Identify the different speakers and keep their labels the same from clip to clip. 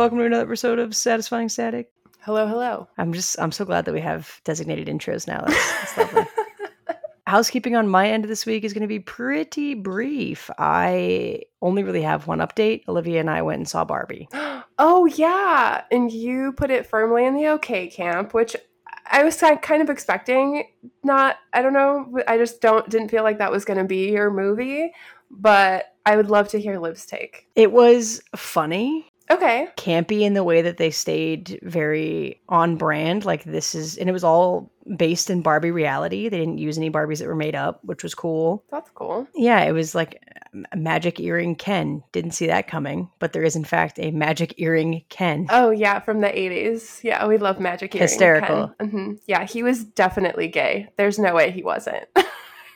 Speaker 1: welcome to another episode of Satisfying Static.
Speaker 2: Hello, hello.
Speaker 1: I'm just I'm so glad that we have designated intros now. That's, that's lovely. Housekeeping on my end of this week is going to be pretty brief. I only really have one update. Olivia and I went and saw Barbie.
Speaker 2: oh yeah, and you put it firmly in the okay camp, which I was kind of expecting. Not, I don't know. I just don't didn't feel like that was going to be your movie. But I would love to hear Liv's take.
Speaker 1: It was funny.
Speaker 2: Okay.
Speaker 1: Campy in the way that they stayed very on brand. Like this is, and it was all based in Barbie reality. They didn't use any Barbies that were made up, which was cool.
Speaker 2: That's cool.
Speaker 1: Yeah, it was like a magic earring Ken. Didn't see that coming, but there is in fact a magic earring Ken.
Speaker 2: Oh yeah, from the 80s. Yeah, we love magic earring.
Speaker 1: Hysterical.
Speaker 2: Mm-hmm. Yeah, he was definitely gay. There's no way he wasn't.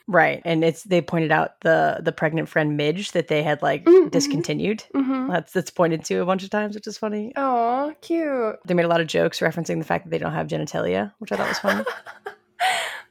Speaker 1: Right, and it's they pointed out the the pregnant friend Midge that they had like mm-hmm. discontinued. Mm-hmm. That's that's pointed to a bunch of times, which is funny.
Speaker 2: Oh, cute!
Speaker 1: They made a lot of jokes referencing the fact that they don't have genitalia, which I thought was funny.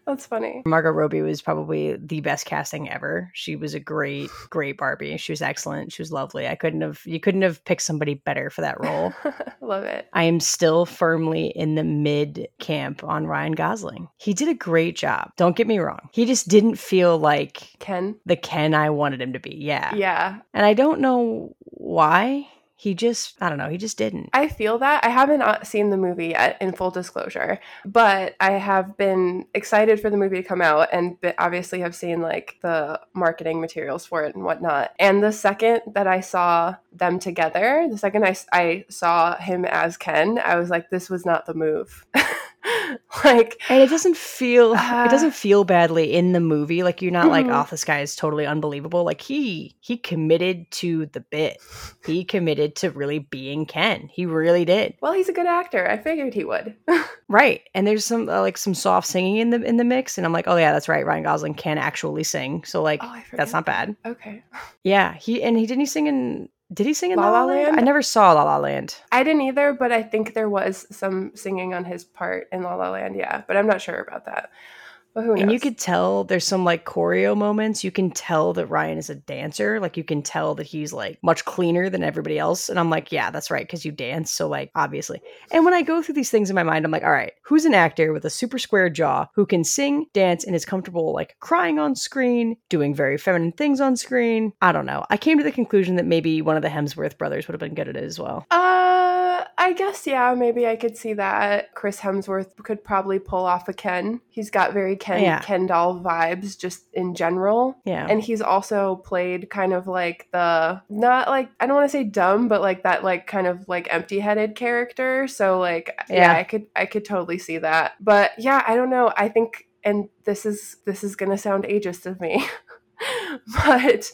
Speaker 2: That's funny.
Speaker 1: Margot Robbie was probably the best casting ever. She was a great, great Barbie. She was excellent. She was lovely. I couldn't have you couldn't have picked somebody better for that role.
Speaker 2: Love it.
Speaker 1: I am still firmly in the mid camp on Ryan Gosling. He did a great job. Don't get me wrong. He just didn't feel like
Speaker 2: Ken.
Speaker 1: The Ken I wanted him to be. Yeah.
Speaker 2: Yeah.
Speaker 1: And I don't know why he just i don't know he just didn't.
Speaker 2: I feel that. I haven't uh, seen the movie yet in full disclosure but i have been excited for the movie to come out and obviously have seen like the marketing materials for it and whatnot. And the second that i saw them together the second i, I saw him as ken i was like this was not the move like
Speaker 1: and it doesn't feel uh, it doesn't feel badly in the movie. Like you're not mm-hmm. like oh this guy is totally unbelievable. Like he he committed to the bit. He committed to really being ken. He really did.
Speaker 2: Well he's a good actor. I figured he would.
Speaker 1: Right. And there's some uh, like some soft singing in the in the mix. And i'm like oh yeah that's right. Ryan gosling can actually sing. So like oh, that's not bad.
Speaker 2: Okay.
Speaker 1: Yeah. He and he didn't he sing in did he sing in La La, La Land? Land? I never saw La La Land.
Speaker 2: I didn't either, but I think there was some singing on his part in La La Land. Yeah, but I'm not sure about that. But who knows?
Speaker 1: And you could tell there's some like choreo moments. You can tell that Ryan is a dancer. Like you can tell that he's like much cleaner than everybody else. And I'm like, yeah, that's right, because you dance. So like obviously. And when I go through these things in my mind, I'm like, all right, who's an actor with a super square jaw who can sing, dance, and is comfortable like crying on screen, doing very feminine things on screen? I don't know. I came to the conclusion that maybe one of the Hemsworth brothers would have been good at it as well.
Speaker 2: Uh I guess yeah, maybe I could see that. Chris Hemsworth could probably pull off a Ken. He's got very Ken yeah. Ken doll vibes just in general.
Speaker 1: Yeah.
Speaker 2: And he's also played kind of like the not like I don't want to say dumb, but like that like kind of like empty headed character. So like yeah. yeah, I could I could totally see that. But yeah, I don't know. I think and this is this is gonna sound ageist of me. but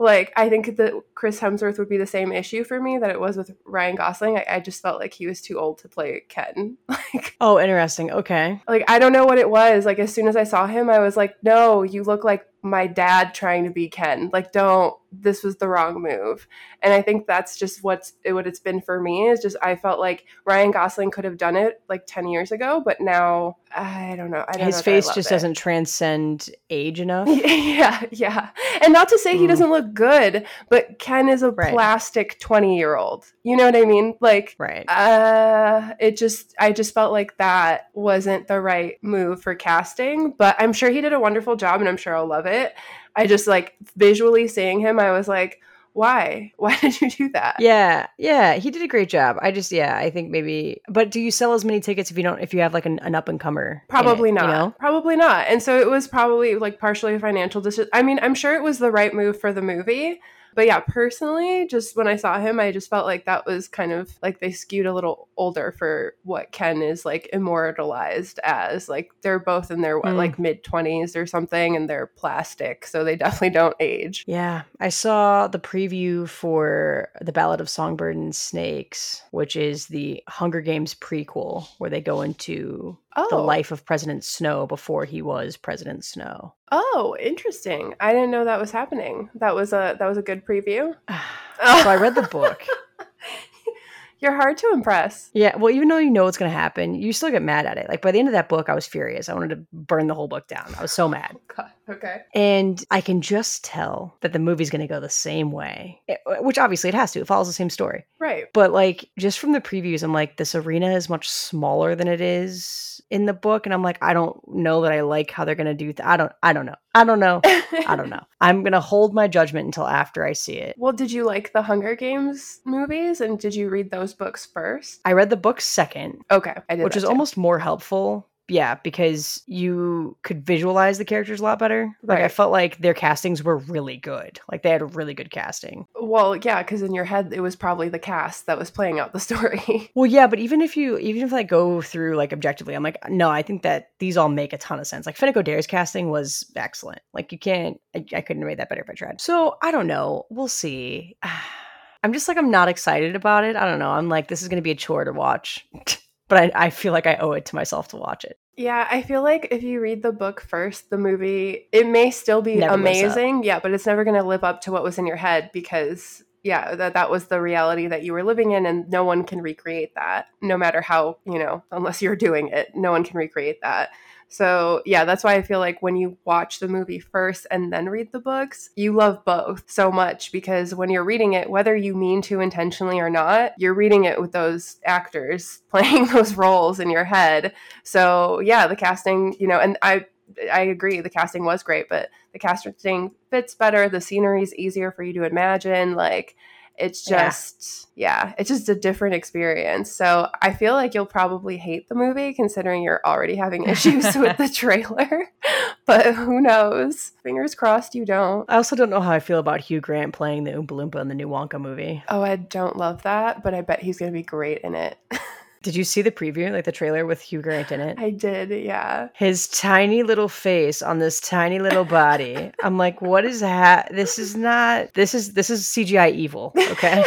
Speaker 2: like I think that Chris Hemsworth would be the same issue for me that it was with Ryan Gosling. I, I just felt like he was too old to play Ken. like
Speaker 1: Oh, interesting. Okay.
Speaker 2: Like I don't know what it was. Like as soon as I saw him, I was like, no, you look like my dad trying to be Ken. Like, don't, this was the wrong move. And I think that's just what's what it's been for me is just I felt like Ryan Gosling could have done it like 10 years ago, but now I don't know. I don't
Speaker 1: His
Speaker 2: know
Speaker 1: face just it. doesn't transcend age enough.
Speaker 2: yeah, yeah. And not to say mm. he doesn't look good, but Ken is a right. plastic 20 year old. You know what I mean? Like,
Speaker 1: right.
Speaker 2: Uh, it just, I just felt like that wasn't the right move for casting, but I'm sure he did a wonderful job and I'm sure I'll love it. I just like visually seeing him, I was like, why? Why did you do that?
Speaker 1: Yeah, yeah, he did a great job. I just, yeah, I think maybe. But do you sell as many tickets if you don't, if you have like an, an up and comer?
Speaker 2: Probably
Speaker 1: it,
Speaker 2: not.
Speaker 1: You know?
Speaker 2: Probably not. And so it was probably like partially a financial decision. I mean, I'm sure it was the right move for the movie but yeah, personally, just when I saw him, I just felt like that was kind of like they skewed a little older for what Ken is like immortalized as. Like they're both in their what, mm. like mid 20s or something and they're plastic, so they definitely don't age.
Speaker 1: Yeah. I saw the preview for The Ballad of Songbird and Snakes, which is the Hunger Games prequel where they go into oh. the life of President Snow before he was President Snow.
Speaker 2: Oh, interesting. I didn't know that was happening. That was a that was a good preview.
Speaker 1: so I read the book.
Speaker 2: You're hard to impress.
Speaker 1: Yeah, well, even though you know what's going to happen, you still get mad at it. Like by the end of that book, I was furious. I wanted to burn the whole book down. I was so mad.
Speaker 2: Oh, God. Okay.
Speaker 1: And I can just tell that the movie's going to go the same way, it, eh, which obviously it has to. It follows the same story.
Speaker 2: Right.
Speaker 1: But like just from the previews, I'm like, this arena is much smaller than it is in the book. And I'm like, I don't know that I like how they're going to do th- I don't, I don't know. I don't know. I don't know. I'm going to hold my judgment until after I see it.
Speaker 2: Well, did you like the Hunger Games movies and did you read those books first?
Speaker 1: I read the books second.
Speaker 2: Okay.
Speaker 1: Which is almost more helpful yeah, because you could visualize the characters a lot better. Like. I felt like their castings were really good. Like they had a really good casting.
Speaker 2: Well, yeah, because in your head it was probably the cast that was playing out the story.
Speaker 1: well, yeah, but even if you even if I go through like objectively, I'm like, no, I think that these all make a ton of sense. Like Finnick Odair's casting was excellent. Like you can't, I, I couldn't have made that better if I tried. So I don't know. We'll see. I'm just like I'm not excited about it. I don't know. I'm like this is going to be a chore to watch. but I, I feel like I owe it to myself to watch it.
Speaker 2: Yeah, I feel like if you read the book first, the movie, it may still be never amazing. Yeah, but it's never going to live up to what was in your head because yeah, that that was the reality that you were living in and no one can recreate that. No matter how, you know, unless you're doing it, no one can recreate that. So, yeah, that's why I feel like when you watch the movie first and then read the books, you love both so much because when you're reading it, whether you mean to intentionally or not, you're reading it with those actors playing those roles in your head. So, yeah, the casting, you know, and I I agree the casting was great, but the casting fits better, the scenery is easier for you to imagine like it's just yeah. yeah. it's just a different experience so i feel like you'll probably hate the movie considering you're already having issues with the trailer but who knows fingers crossed you don't
Speaker 1: i also don't know how i feel about hugh grant playing the oompa loompa in the new wonka movie
Speaker 2: oh i don't love that but i bet he's going to be great in it
Speaker 1: Did you see the preview, like the trailer with Hugh Grant in it?
Speaker 2: I did, yeah.
Speaker 1: His tiny little face on this tiny little body. I'm like, what is that? This is not. This is this is CGI evil. Okay.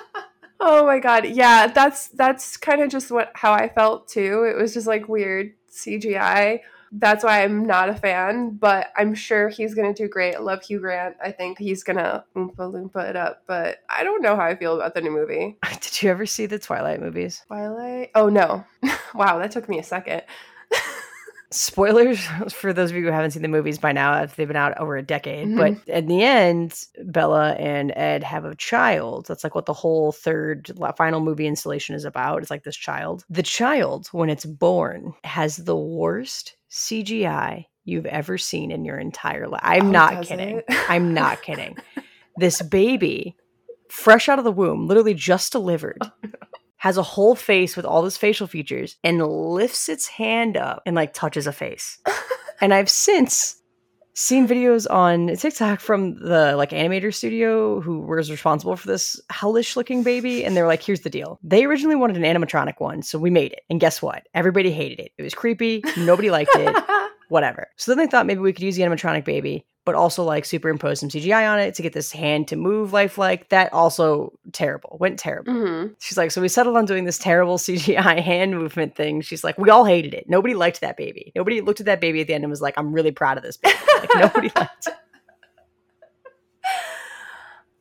Speaker 2: oh my god, yeah. That's that's kind of just what how I felt too. It was just like weird CGI that's why I'm not a fan, but I'm sure he's going to do great. I love Hugh Grant. I think he's going to oompa loompa it up, but I don't know how I feel about the new movie.
Speaker 1: Did you ever see the Twilight movies?
Speaker 2: Twilight? Oh, no. wow, that took me a second.
Speaker 1: Spoilers for those of you who haven't seen the movies by now, if they've been out over a decade. Mm-hmm. But in the end, Bella and Ed have a child. That's like what the whole third final movie installation is about. It's like this child. The child, when it's born, has the worst CGI you've ever seen in your entire life. I'm oh, not kidding. I'm not kidding. This baby, fresh out of the womb, literally just delivered, oh, no. Has a whole face with all those facial features and lifts its hand up and like touches a face. and I've since seen videos on TikTok from the like animator studio who was responsible for this hellish looking baby. And they're like, here's the deal. They originally wanted an animatronic one, so we made it. And guess what? Everybody hated it. It was creepy. Nobody liked it. Whatever. So then they thought maybe we could use the animatronic baby but also like superimpose some CGI on it to get this hand to move lifelike. That also terrible, went terrible. Mm-hmm. She's like, so we settled on doing this terrible CGI hand movement thing. She's like, we all hated it. Nobody liked that baby. Nobody looked at that baby at the end and was like, I'm really proud of this baby. Like, nobody liked it.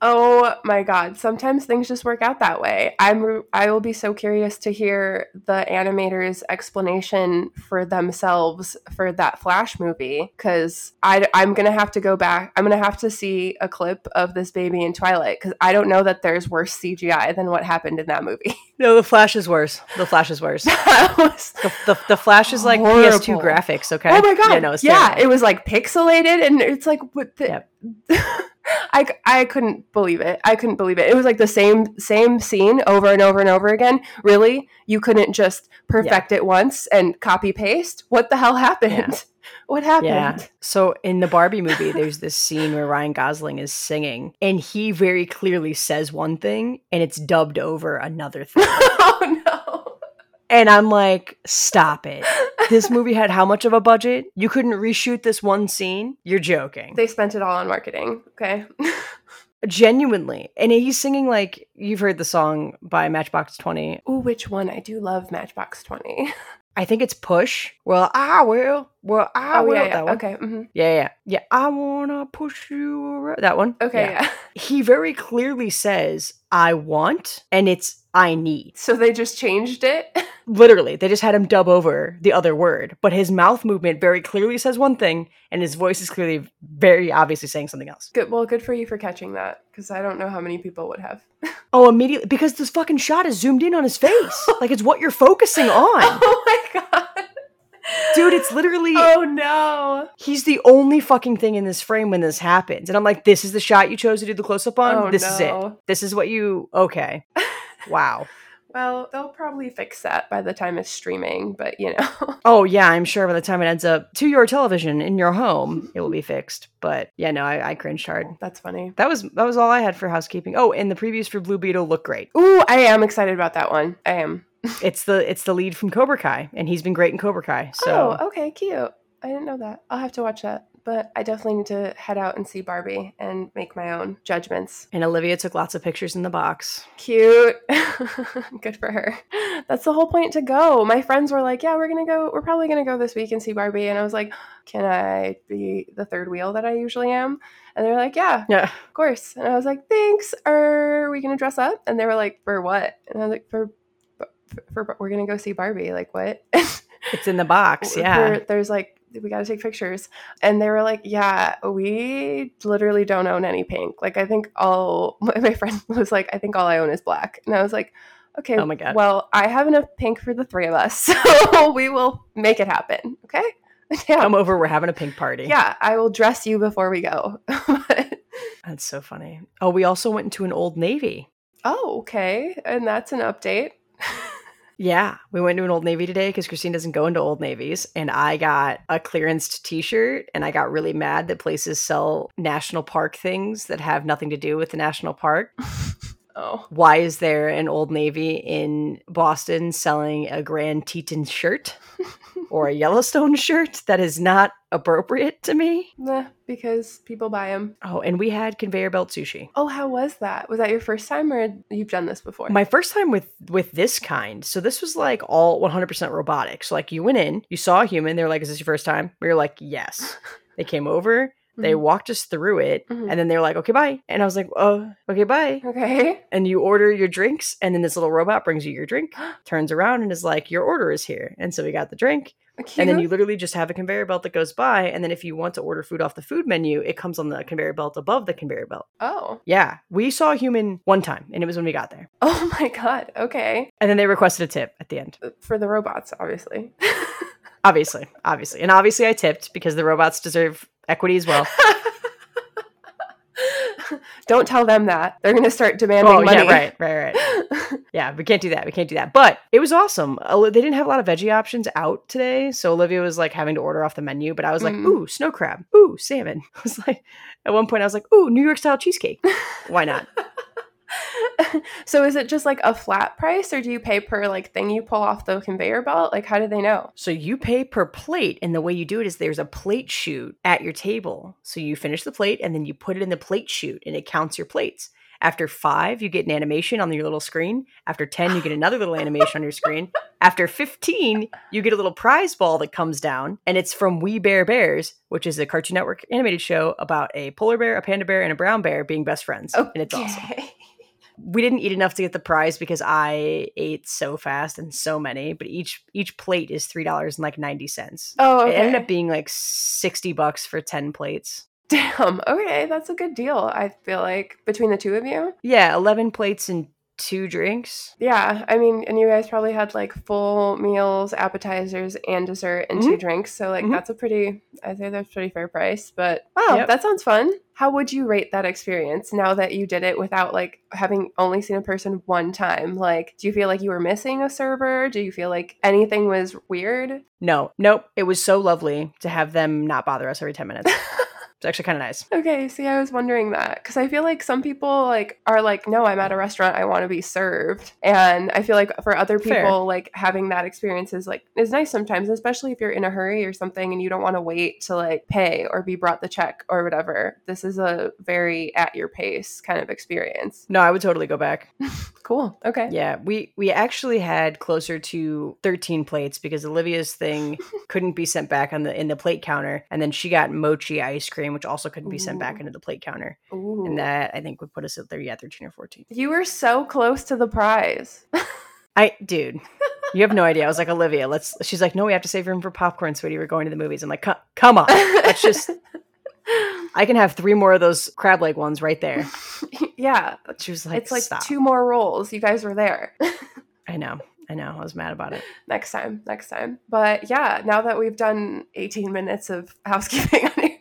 Speaker 2: Oh my god, sometimes things just work out that way. I'm I will be so curious to hear the animators explanation for themselves for that Flash movie cuz I I'm going to have to go back. I'm going to have to see a clip of this baby in Twilight cuz I don't know that there's worse CGI than what happened in that movie.
Speaker 1: No, the Flash is worse. The Flash is worse. the, the, the, Flash is like horrible. PS2 graphics, okay?
Speaker 2: Oh my god. Yeah, no, yeah it was like pixelated and it's like what the yep. I, I couldn't believe it. I couldn't believe it. It was like the same same scene over and over and over again. Really? You couldn't just perfect yeah. it once and copy paste? What the hell happened? Yeah. What happened? Yeah.
Speaker 1: So in the Barbie movie, there's this scene where Ryan Gosling is singing, and he very clearly says one thing, and it's dubbed over another thing. oh no! And I'm like, stop it this movie had how much of a budget? You couldn't reshoot this one scene? You're joking.
Speaker 2: They spent it all on marketing. Okay.
Speaker 1: Genuinely. And he's singing like you've heard the song by Matchbox 20.
Speaker 2: Oh, which one? I do love Matchbox 20.
Speaker 1: I think it's Push. Well, I will. Well, I oh, will.
Speaker 2: Yeah, yeah. Okay. Mm-hmm.
Speaker 1: Yeah, yeah. Yeah. I want to push you around. That one.
Speaker 2: Okay, yeah.
Speaker 1: yeah. He very clearly says, I want, and it's I need.
Speaker 2: So they just changed it?
Speaker 1: Literally, they just had him dub over the other word, but his mouth movement very clearly says one thing, and his voice is clearly very obviously saying something else.
Speaker 2: Good. Well, good for you for catching that, because I don't know how many people would have.
Speaker 1: oh, immediately because this fucking shot is zoomed in on his face, like it's what you're focusing on.
Speaker 2: Oh my god.
Speaker 1: Dude, it's literally
Speaker 2: Oh no.
Speaker 1: He's the only fucking thing in this frame when this happens. And I'm like, this is the shot you chose to do the close up on?
Speaker 2: Oh,
Speaker 1: this is it. This is what you okay. Wow.
Speaker 2: Well, they'll probably fix that by the time it's streaming, but you know.
Speaker 1: Oh yeah, I'm sure by the time it ends up to your television in your home, it will be fixed. But yeah, no, I, I cringed hard.
Speaker 2: That's funny.
Speaker 1: That was that was all I had for housekeeping. Oh, and the previews for Blue Beetle look great.
Speaker 2: Ooh, I am excited about that one. I am.
Speaker 1: It's the it's the lead from Cobra Kai, and he's been great in Cobra Kai. So
Speaker 2: Oh, okay, cute. I didn't know that. I'll have to watch that. But I definitely need to head out and see Barbie and make my own judgments.
Speaker 1: and Olivia took lots of pictures in the box.
Speaker 2: Cute. Good for her. That's the whole point to go. My friends were like, Yeah, we're gonna go we're probably gonna go this week and see Barbie. And I was like, Can I be the third wheel that I usually am? And they're like, Yeah,
Speaker 1: Yeah.
Speaker 2: of course. And I was like, Thanks. Are we gonna dress up? And they were like, For what? And I was like, For for, for we're gonna go see Barbie. Like what?
Speaker 1: It's in the box. Yeah.
Speaker 2: There- there's like we got to take pictures. And they were like yeah we literally don't own any pink. Like i think all my friend was like i think all i own is black. And i was like okay
Speaker 1: Oh my God.
Speaker 2: well i have enough pink for the three of us so we will make it happen. Okay? Yeah.
Speaker 1: Come over, we're having a pink party.
Speaker 2: yeah i will dress you before we go.
Speaker 1: That's so funny. Oh, we also went into an old navy.
Speaker 2: oh okay. And that's an update
Speaker 1: Yeah, we went to an Old Navy today because Kristine doesn't go into Old Navies, and I got a clearanced T-shirt, and I got really mad that places sell national park things that have nothing to do with the national park.
Speaker 2: oh
Speaker 1: Why is there an Old Navy in Boston selling a Grand Teton shirt or a Yellowstone shirt that is not appropriate to me?
Speaker 2: Meh, because people buy them
Speaker 1: Oh, and we had conveyor belt sushi.
Speaker 2: oh how was that was that your first time or you've done this before
Speaker 1: My first time with with this kind. So this was like all 100% robotic. So like you went in, you saw a human, they were like, "Is this your first time?" We were like, "Yes." They came over, they
Speaker 2: Mhm.
Speaker 1: walked us through it,
Speaker 2: Mhm.
Speaker 1: and then they were like, "Okay, bye." And I was like, "Oh, okay, bye."
Speaker 2: okay
Speaker 1: And you order your drinks, and then this little robot brings you your drink, turns around and is like, "Your order is here." And so we got the drink,
Speaker 2: Cute.
Speaker 1: and then you literally just have a conveyor belt that goes by, and then if you want to order food off the food menu, it comes on the conveyor belt above the conveyor belt.
Speaker 2: oh
Speaker 1: Yeah, we saw a human one time, and it was when we got there.
Speaker 2: Oh my god. Okay.
Speaker 1: And then they requested a tip at the end.
Speaker 2: For the robots, obviously.
Speaker 1: Obviously, obviously. And obviously I tipped because the robots deserve equity as well.
Speaker 2: Don't tell them that. They're going to start demanding
Speaker 1: oh,
Speaker 2: money.
Speaker 1: yeah, right, right, right. Yeah, we can't do that. We can't do that. But it was awesome. They didn't have a lot of veggie options out today, so Olivia was like having to order off the menu. But I was like,
Speaker 2: Mm.
Speaker 1: "Ooh, snow crab! Ooh, salmon!" I was like, at one point, I was like, "Ooh, New York style cheesecake." Why not?
Speaker 2: so is it just like a flat price or do you pay per like thing you pull off the conveyor belt? Like how do they know?
Speaker 1: So you pay per plate, and the way you do it is there's a plate chute at your table. So you finish the plate, and then you put it in the plate chute, and it counts your plates. After five, you get an animation on your little screen. After 10, you get another little animation on your screen. After 15, you get a little prize ball that comes down, and it's from We Bare Bears, which is a Cartoon Network animated show about a polar bear, a panda bear, and a brown bear being best friends. And it's awesome. We didn't eat enough to get the prize because I ate so fast and so many, but each each plate is three dollars and like ninety cents.
Speaker 2: Oh, okay.
Speaker 1: It ended up being like sixty bucks for ten plates.
Speaker 2: Damn. Okay, that's a good deal. I feel like between the two of you.
Speaker 1: Yeah, eleven plates and two drinks.
Speaker 2: Yeah, I mean, and you guys probably had like full meals, appetizers, and dessert and two drinks. So like
Speaker 1: Mhm.
Speaker 2: that's a pretty, I think that's pretty fair price. But wow,
Speaker 1: Yep.
Speaker 2: that sounds fun. How would you rate that experience now that you did it without like having only seen a person one time? Like, do you feel like you were missing a server? Do you feel like anything was weird?
Speaker 1: No, nope. It was so lovely to have them not bother us every ten minutes. It's actually kind of nice.
Speaker 2: Okay, see, I was wondering that because I feel like some people like are like, no, I'm at a restaurant, I want to be served, and I feel like for other people,
Speaker 1: Fair.
Speaker 2: like having that experience is like is nice sometimes, especially if you're in a hurry or something and you don't want to wait to like pay or be brought the check or whatever. This is a very at your pace kind of experience.
Speaker 1: No, I would totally go back.
Speaker 2: Cool. Okay.
Speaker 1: Yeah, we we actually had closer to 13 plates because Olivia's thing couldn't be sent back on the in the plate counter, and then she got mochi ice cream, which also couldn't be sent back into the plate counter,
Speaker 2: Ooh.
Speaker 1: and that I think would put us at there. Yeah, 13 or 14.
Speaker 2: You were so close to the prize.
Speaker 1: I, dude, you have no idea. I was like Olivia, let's. She's like, no, we have to save room for popcorn, sweetie. We're going to the movies. I'm like, come on, let's just. I can have three more of those crab leg ones right there.
Speaker 2: yeah.
Speaker 1: She was like,
Speaker 2: it's like
Speaker 1: stop.
Speaker 2: two more rolls. You guys were there.
Speaker 1: I know, I know. I was mad about it.
Speaker 2: next time, next time. But yeah, now that we've done 18 minutes of housekeeping on here.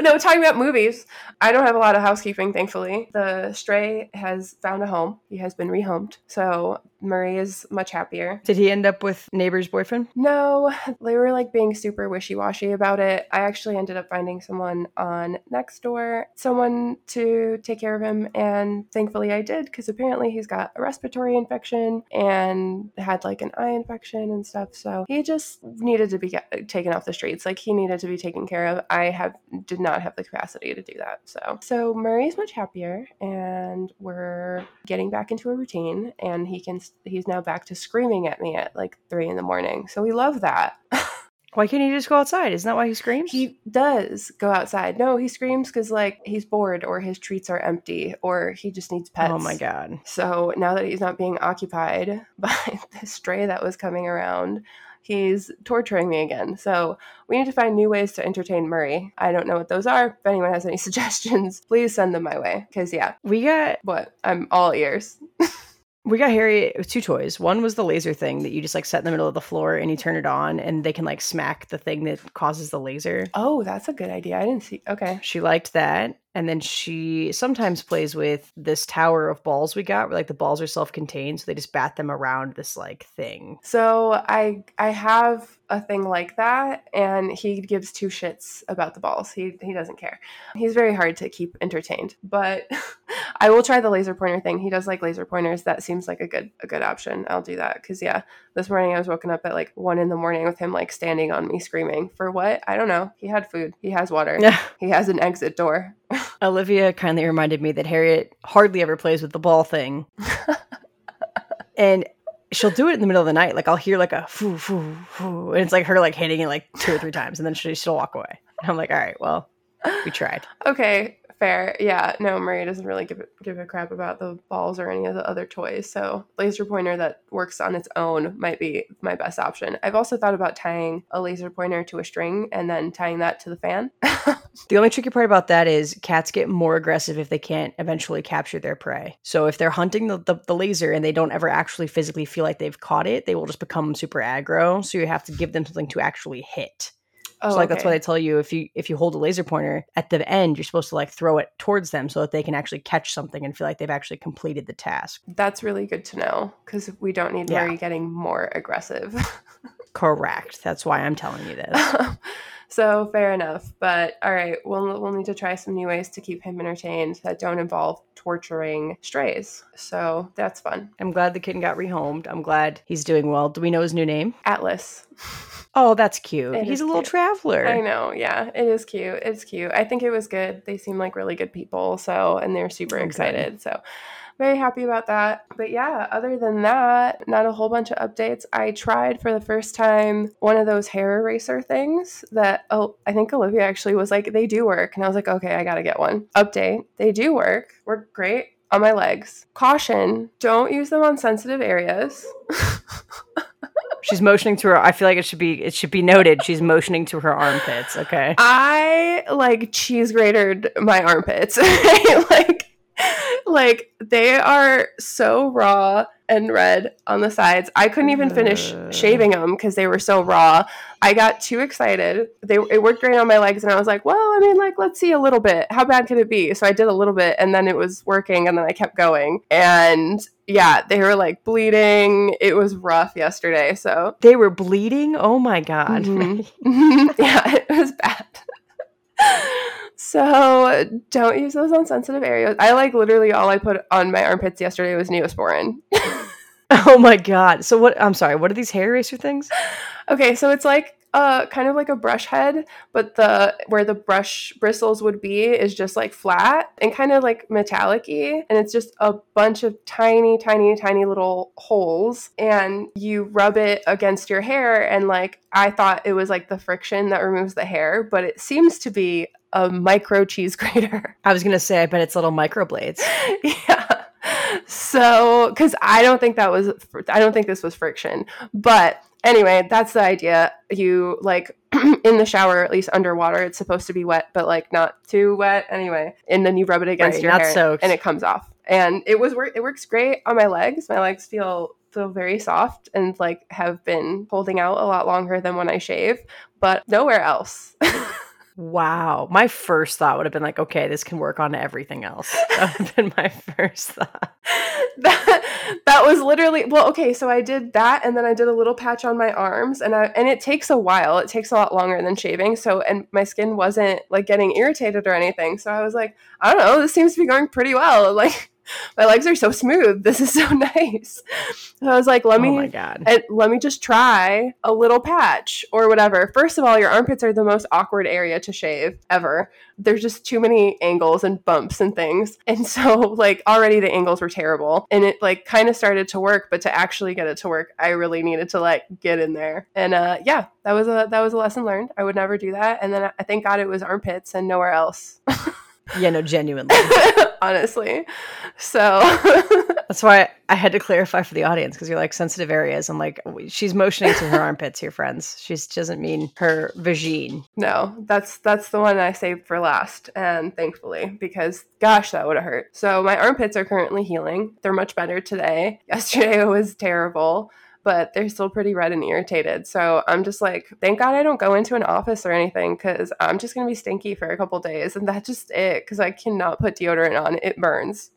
Speaker 2: No, talking about movies. I don't have a lot of housekeeping, thankfully. The stray has found a home. He has been rehomed. So Murray is much happier.
Speaker 1: Did he end up with neighbor's boyfriend?
Speaker 2: No, they were like being super wishy washy about it. I actually ended up finding someone on Nextdoor, someone to take care of him, and thankfully I did because apparently he's got a respiratory infection and had like an eye infection and stuff. So he just needed to be get- taken off the streets. Like he needed to be taken care of. I have did not have the capacity to do that. So so Murray's much happier, and we're getting back into a routine, and he can he's now back to screaming at me at like three in the morning. So we love that.
Speaker 1: Why can't he just go outside? Isn't that why he screams?
Speaker 2: He does go outside. No, he screams because like he's bored or his treats are empty or he just needs pets.
Speaker 1: oh my god.
Speaker 2: So now that he's not being occupied by the stray that was coming around, he's torturing me again. So we need to find new ways to entertain Murray. I don't know what those are. If anyone has any suggestions, please send them my way. Because yeah,
Speaker 1: We got
Speaker 2: what I'm all ears.
Speaker 1: We got Harry with two toys. One was the laser thing that you just like set in the middle of the floor and you turn it on and they can like smack the thing that causes the laser.
Speaker 2: Oh, that's a good idea. I didn't see. Okay.
Speaker 1: She liked that. And then she sometimes plays with this tower of balls we got where like the balls are self-contained, so they just bat them around this like thing.
Speaker 2: So I I have a thing like that, and he gives two shits about the balls. He he doesn't care. He's very hard to keep entertained, but I will try the laser pointer thing. He does like laser pointers. That seems like a good a good option. I'll do that because yeah, this morning I was woken up at like one in the morning with him like standing on me screaming for what I don't know. He had food. He has water. He has an exit door.
Speaker 1: Olivia kindly reminded me that Harriet hardly ever plays with the ball thing. and she'll do it in the middle of the night. Like I'll hear like a foo foo foo, and it's like her like hitting it like two or three times, and then she, she'll walk away. And I'm like, all right, well, we tried.
Speaker 2: Okay, fair. Yeah, no, Maria doesn't really give a, give a crap about the balls or any of the other toys. So laser pointer that works on its own might be my best option. I've also thought about tying a laser pointer to a string and then tying that to the fan.
Speaker 1: The only tricky part about that is cats get more aggressive if they can't eventually capture their prey. So if they're hunting the, the, the laser and they don't ever actually physically feel like they've caught it, they will just become super aggro. So you have to give them something to actually hit.
Speaker 2: Oh,
Speaker 1: so like that's why
Speaker 2: okay.
Speaker 1: they tell you if you if you hold a laser pointer at the end, you're supposed to like throw it towards them so that they can actually catch something and feel like they've actually completed the task.
Speaker 2: That's really good to know because we don't need
Speaker 1: Yeah.
Speaker 2: Murray getting more aggressive.
Speaker 1: Correct. That's why I'm telling you this.
Speaker 2: so fair enough. But all right, we'll we'll need to try some new ways to keep him entertained that don't involve torturing strays. So that's fun.
Speaker 1: I'm glad the kitten got rehomed. I'm glad he's doing well. Do we know his new name?
Speaker 2: Atlas.
Speaker 1: Oh, that's cute.
Speaker 2: It
Speaker 1: he's a little
Speaker 2: cute.
Speaker 1: traveler.
Speaker 2: I know, yeah, it is cute. It's cute. I think it was good. They seem like really good people, so and they're super
Speaker 1: Oh, good.
Speaker 2: excited. So very happy about that. But yeah, other than that, not a whole bunch of updates. I tried for the first time one of those hair eraser things that oh, I think Olivia actually was like, they do work, and I was like, okay, I gotta get one. Update: they do work. Work great on my legs. Caution: don't use them on sensitive areas.
Speaker 1: She's motioning to her. I feel like it should be it should be noted. She's motioning to her armpits. Okay.
Speaker 2: I like cheese grated my armpits. right? like like they are so raw and red on the sides. I couldn't even finish shaving them because they were so raw. I got too excited. They it worked great on my legs, and I was like, "Well, I mean, like, let's see a little bit. How bad could it be?" So I did a little bit, and then it was working, and then I kept going. And yeah, they were like bleeding. It was rough yesterday. So
Speaker 1: They were bleeding. Oh my god.
Speaker 2: Mhm. yeah, it was bad. so don't use those on sensitive areas. I like literally all I put on my armpits yesterday was Neosporin.
Speaker 1: oh my god. So what? I'm sorry. What are these hair eraser things?
Speaker 2: okay, so it's like a kind of like a brush head, but the where the brush bristles would be is just like flat and kind of like metallic-y. And it's just a bunch of tiny, tiny, tiny little holes. And you rub it against your hair. And like I thought it was like the friction that removes the hair, but it seems to be a micro cheese grater.
Speaker 1: I was gonna say, I bet it's little microblades.
Speaker 2: yeah. So, because I don't think that was, I don't think this was friction, but anyway, that's the idea. You like in the shower, at least underwater, it's supposed to be wet, but like not too wet. Anyway, and then you rub it against right, your hair, soaked. and it comes off. And it was it works great on my legs. My legs feel feel very soft and like have been holding out a lot longer than when I shave, but nowhere else.
Speaker 1: Wow. My first thought would have been like, okay, this can work on everything else. That would have been my first thought.
Speaker 2: that that was literally well, okay, so I did that and then I did a little patch on my arms and I and it takes a while. It takes a lot longer than shaving. So and my skin wasn't like getting irritated or anything. So I was like, I don't know, this seems to be going pretty well. Like my legs are so smooth. This is so nice. So I was like, let oh me, oh let me just try a little patch or whatever. First of all, your armpits are the most awkward area to shave ever. There's just too many angles and bumps and things. And so like already the angles were terrible and it like kind of started to work, but to actually get it to work, I really needed to like get in there. And uh, yeah, that was a, that was a lesson learned. I would never do that. And then I thank God it was armpits and nowhere else.
Speaker 1: Yeah, no, genuinely.
Speaker 2: Honestly. So
Speaker 1: that's why I had to clarify for the audience because you're like sensitive areas. I'm like, she's motioning to her armpits here, friends. She doesn't mean her vagine.
Speaker 2: No, that's that's the one I saved for last, and thankfully, because gosh, that would have hurt. So my armpits are currently healing. They're much better today. Yesterday it was terrible but they're still pretty red and irritated. So I'm just like, thank God I don't go into an office or anything because I'm just going to be stinky for a couple days. And that's just it because I cannot put deodorant on. It burns.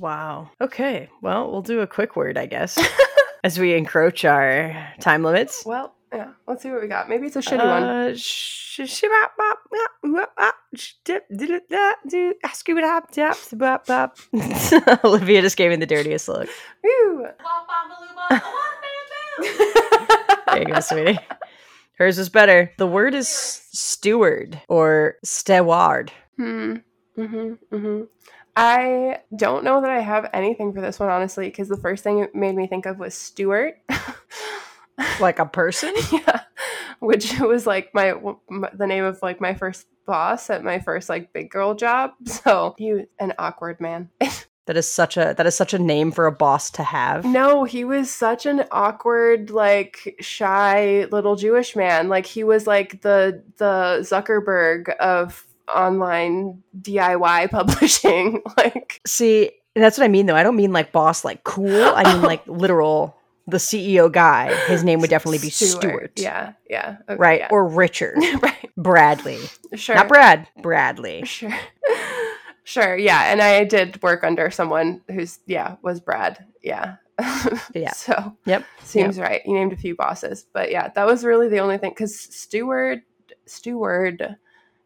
Speaker 1: wow. Okay. Well, we'll do a quick word, I guess, as we encroach our time limits.
Speaker 2: Well, yeah, let's see what we got. Maybe it's a shitty uh, one.
Speaker 1: Olivia just gave me the dirtiest look. there you go, sweetie. Hers is better. The word is steward or steward.
Speaker 2: Hmm. Mm-hmm, mm-hmm. I don't know that I have anything for this one, honestly, because the first thing it made me think of was Stuart.
Speaker 1: like a person?
Speaker 2: yeah. Which was like my, my, the name of like my first boss at my first like big girl job. So he an awkward man.
Speaker 1: That is such a that is such a name for a boss to have.
Speaker 2: No, he was such an awkward, like shy little Jewish man. Like he was like the the Zuckerberg of online DIY publishing. like
Speaker 1: See, that's what I mean though. I don't mean like boss like cool. I mean oh. like literal the CEO guy. His name would definitely be Stuart. Stuart.
Speaker 2: Yeah, yeah.
Speaker 1: Okay, right.
Speaker 2: Yeah.
Speaker 1: Or Richard.
Speaker 2: right.
Speaker 1: Bradley. Sure. Not Brad. Bradley.
Speaker 2: Sure. Sure, yeah, and I did work under someone who's yeah was Brad, yeah,
Speaker 1: yeah.
Speaker 2: So
Speaker 1: yep,
Speaker 2: seems
Speaker 1: yep.
Speaker 2: right. You named a few bosses, but yeah, that was really the only thing because steward steward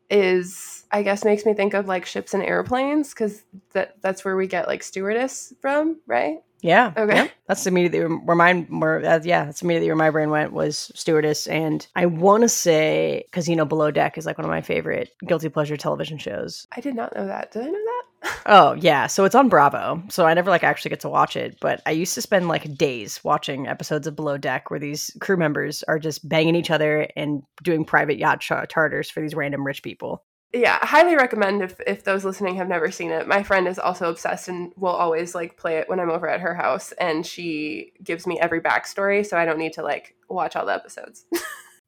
Speaker 2: is I guess makes me think of like ships and airplanes because that that's where we get like stewardess from, right?
Speaker 1: Yeah.
Speaker 2: Okay. Yep.
Speaker 1: That's immediately where my where uh, yeah, that's immediately where my brain went was stewardess, and I want to say because you know Below Deck is like one of my favorite guilty pleasure television shows.
Speaker 2: I did not know that. Did I know that?
Speaker 1: oh yeah, so it's on Bravo, so I never like actually get to watch it, but I used to spend like days watching episodes of Below Deck where these crew members are just banging each other and doing private yacht charters for these random rich people
Speaker 2: yeah highly recommend if if those listening have never seen it. My friend is also obsessed and will always like play it when i'm over at her house and she gives me every backstory so i don't need to like watch all the episodes.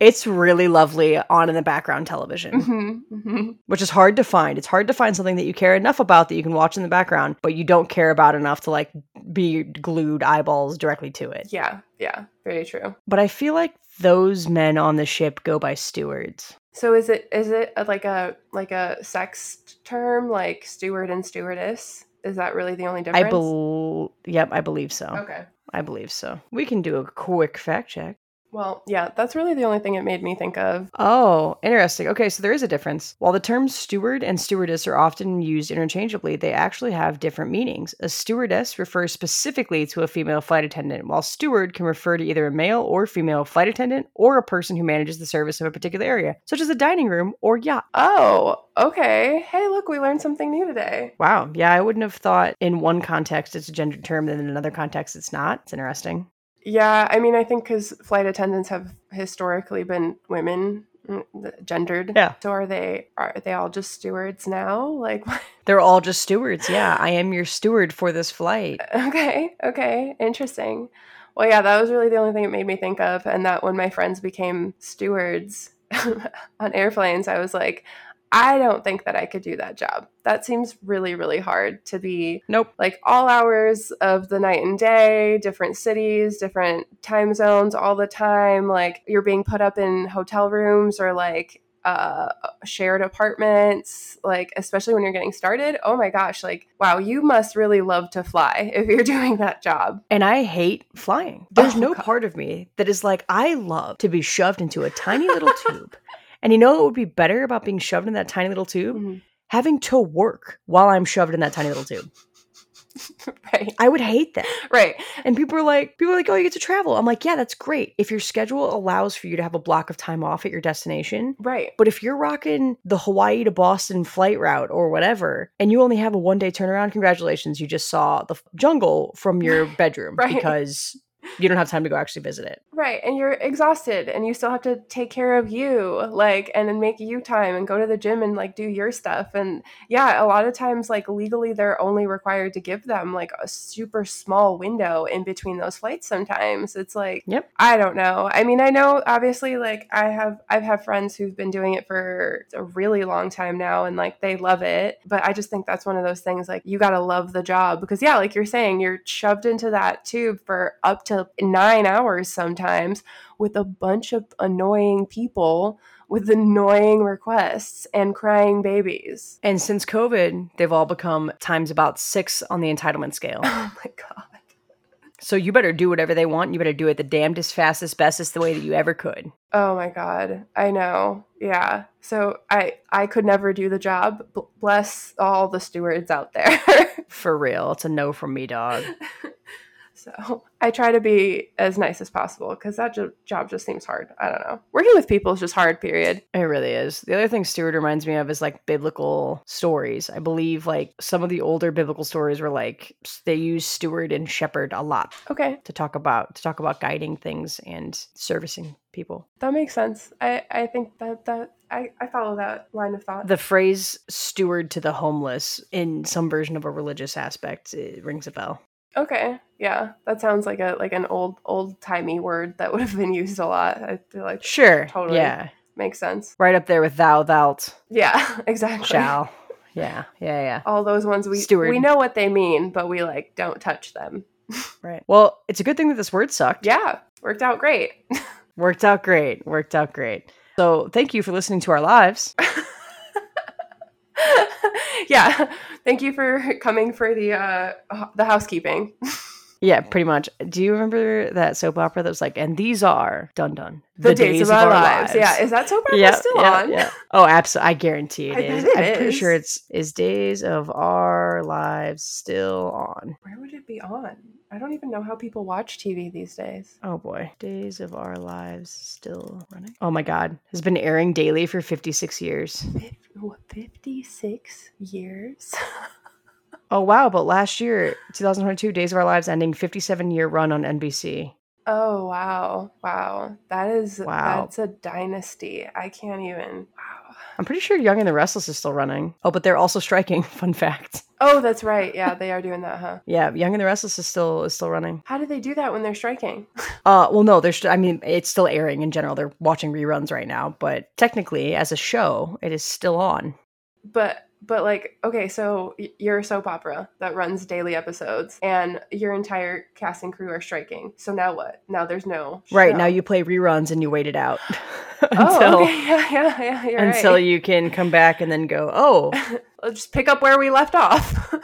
Speaker 1: It's really lovely on in the background television. Mm-hmm, mm-hmm. which is hard to find. It's hard to find something that you care enough about that you can watch in the background but you don't care about enough to like be glued eyeballs directly to it.
Speaker 2: Yeah yeah very true.
Speaker 1: But i feel like those men on the ship go by stewards
Speaker 2: so is it is it a, like a like a sex term like steward and stewardess? Is that really the only difference?
Speaker 1: I believe. Yep, I believe so.
Speaker 2: Okay.
Speaker 1: I believe so. We can do a quick fact check.
Speaker 2: Well, yeah, that's really the only thing it made me think of.
Speaker 1: Oh, interesting. Okay, so there is a difference. While the terms steward and stewardess are often used interchangeably, they actually have different meanings. A stewardess refers specifically to a female flight attendant, while steward can refer to either a male or female flight attendant or a person who manages the service of a particular area, such as a dining room or yacht.
Speaker 2: Oh, okay. Hey, look, we learned something new today.
Speaker 1: Wow. Yeah, I wouldn't have thought in one context it's a gendered term, then in another context it's not. It's interesting.
Speaker 2: Yeah, I mean, I think because flight attendants have historically been women, mm, gendered.
Speaker 1: Yeah.
Speaker 2: So are they? Are they all just stewards now? Like,
Speaker 1: they're all just stewards. Yeah, I am your steward for this flight.
Speaker 2: Okay. Okay. Interesting. Well, yeah, that was really the only thing it made me think of, and that when my friends became stewards on airplanes, I was like, I don't think that I could do that job. That seems really, really hard to be.
Speaker 1: Nope.
Speaker 2: Like all hours of the night and day, different cities, different time zones all the time. Like you're being put up in hotel rooms or like uh, shared apartments, like especially when you're getting started. Oh my gosh, like wow, you must really love to fly if you're doing that job.
Speaker 1: And I hate flying. There's oh, no God. part of me that is like I love to be shoved into a tiny little tube and you know what would be better about being shoved in that tiny little tube? Mm-hmm. Having to work while I'm shoved in that tiny little tube.
Speaker 2: right.
Speaker 1: I would hate that.
Speaker 2: Right.
Speaker 1: And people are like, people are like, oh, you get to travel. I'm like, yeah, that's great. If your schedule allows for you to have a block of time off at your destination.
Speaker 2: Right.
Speaker 1: But if you're rocking the Hawaii to Boston flight route or whatever, and you only have a one day turnaround, congratulations. You just saw the jungle from your bedroom
Speaker 2: right.
Speaker 1: because you don't have time to go actually visit it.
Speaker 2: Right. And you're exhausted and you still have to take care of you, like, and then make you time and go to the gym and like do your stuff. And yeah, a lot of times, like, legally, they're only required to give them like a super small window in between those flights sometimes. It's like,
Speaker 1: yep.
Speaker 2: I don't know. I mean, I know obviously, like, I have, I've had friends who've been doing it for a really long time now and like they love it. But I just think that's one of those things, like, you got to love the job because, yeah, like you're saying, you're shoved into that tube for up to nine hours sometimes with a bunch of annoying people with annoying requests and crying babies.
Speaker 1: And since COVID, they've all become times about six on the entitlement scale.
Speaker 2: Oh my God.
Speaker 1: So you better do whatever they want. You better do it the damnedest, fastest, bestest the way that you ever could.
Speaker 2: Oh my god. I know. Yeah. So I I could never do the job. B- bless all the stewards out there.
Speaker 1: For real. It's a no from me, dog.
Speaker 2: So I try to be as nice as possible because that jo- job just seems hard. I don't know. Working with people is just hard, period.
Speaker 1: It really is. The other thing Steward reminds me of is like biblical stories. I believe like some of the older biblical stories were like they use steward and shepherd a lot.
Speaker 2: Okay.
Speaker 1: To talk about to talk about guiding things and servicing people.
Speaker 2: That makes sense. I, I think that that I, I follow that line of thought.
Speaker 1: The phrase steward to the homeless in some version of a religious aspect it rings a bell.
Speaker 2: Okay. Yeah. That sounds like a like an old old timey word that would have been used a lot. I feel like
Speaker 1: Sure. Totally. Yeah.
Speaker 2: Makes sense.
Speaker 1: Right up there with thou, thou'lt.
Speaker 2: Yeah, exactly.
Speaker 1: Shall. Yeah, yeah, yeah.
Speaker 2: All those ones we Steward. we know what they mean, but we like don't touch them.
Speaker 1: right. Well, it's a good thing that this word sucked.
Speaker 2: Yeah. Worked out great.
Speaker 1: worked out great. Worked out great. So thank you for listening to our lives.
Speaker 2: yeah. Thank you for coming for the uh the housekeeping.
Speaker 1: yeah, pretty much. Do you remember that soap opera that was like, and these are dun dun
Speaker 2: the, the days, days, of, our, our lives. lives. Yeah, is that soap opera still on? Yeah.
Speaker 1: Oh, absolutely. I guarantee it
Speaker 2: I
Speaker 1: is.
Speaker 2: It
Speaker 1: I'm
Speaker 2: is.
Speaker 1: pretty sure it's is Days of Our Lives still on.
Speaker 2: Where would it be on? I don't even know how people watch TV these days.
Speaker 1: Oh boy. Days of Our Lives still running. Oh my god. Has been airing daily for 56 years.
Speaker 2: 56 years?
Speaker 1: oh wow, but last year, 2022, Days of Our Lives ending 57 year run on NBC.
Speaker 2: Oh wow. Wow. That is wow. that's a dynasty. I can't even. Wow.
Speaker 1: I'm pretty sure Young and the Restless is still running. Oh, but they're also striking. Fun fact.
Speaker 2: Oh, that's right. Yeah, they are doing that, huh?
Speaker 1: yeah, Young and the Restless is still is still running.
Speaker 2: How do they do that when they're striking?
Speaker 1: uh, well, no, there's. I mean, it's still airing in general. They're watching reruns right now, but technically, as a show, it is still on.
Speaker 2: But but like okay so you're a soap opera that runs daily episodes and your entire cast and crew are striking so now what now there's no
Speaker 1: show. right now you play reruns and you wait it out
Speaker 2: until oh, okay. yeah yeah yeah
Speaker 1: until
Speaker 2: right.
Speaker 1: you can come back and then go oh
Speaker 2: let's just pick up where we left off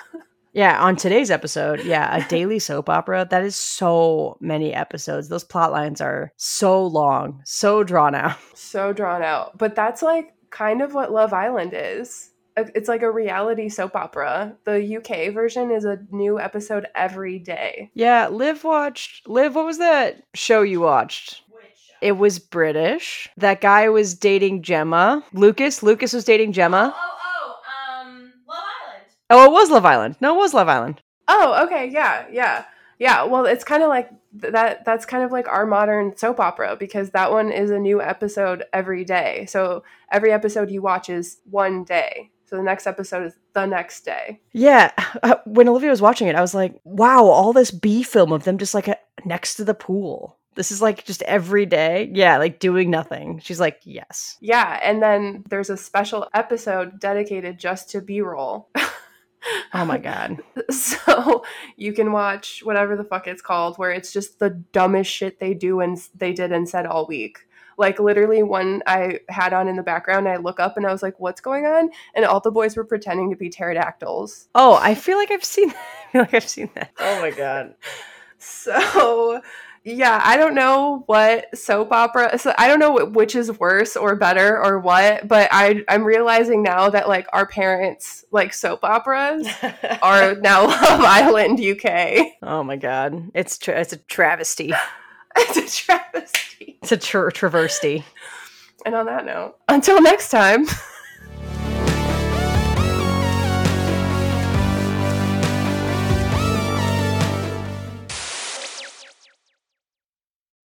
Speaker 1: Yeah, on today's episode, yeah, a daily soap opera. That is so many episodes. Those plot lines are so long, so drawn out.
Speaker 2: So drawn out. But that's like kind of what Love Island is. It's like a reality soap opera. The UK version is a new episode every day.
Speaker 1: Yeah, Liv watched. Liv, what was that show you watched? It was British. That guy was dating Gemma. Lucas. Lucas was dating Gemma.
Speaker 3: Oh, oh, oh, um, Love Island.
Speaker 1: Oh, it was Love Island. No, it was Love Island.
Speaker 2: Oh, okay, yeah, yeah, yeah. Well, it's kind of like that. That's kind of like our modern soap opera because that one is a new episode every day. So every episode you watch is one day. So the next episode is the next day.
Speaker 1: Yeah. Uh, when Olivia was watching it, I was like, wow, all this B film of them just like next to the pool. This is like just every day. Yeah, like doing nothing. She's like, yes.
Speaker 2: Yeah. And then there's a special episode dedicated just to B roll.
Speaker 1: oh my God.
Speaker 2: So you can watch whatever the fuck it's called, where it's just the dumbest shit they do and they did and said all week. Like literally one I had on in the background, I look up and I was like, "What's going on?" And all the boys were pretending to be pterodactyls.
Speaker 1: Oh, I feel like I've seen. That. I feel like I've seen that. Oh my god.
Speaker 2: So yeah, I don't know what soap opera. So I don't know which is worse or better or what, but I I'm realizing now that like our parents like soap operas are now Love Island UK.
Speaker 1: Oh my god, it's tra- it's a travesty.
Speaker 2: it's a travesty.
Speaker 1: It's a tra- traversty.
Speaker 2: And on that note, until next time.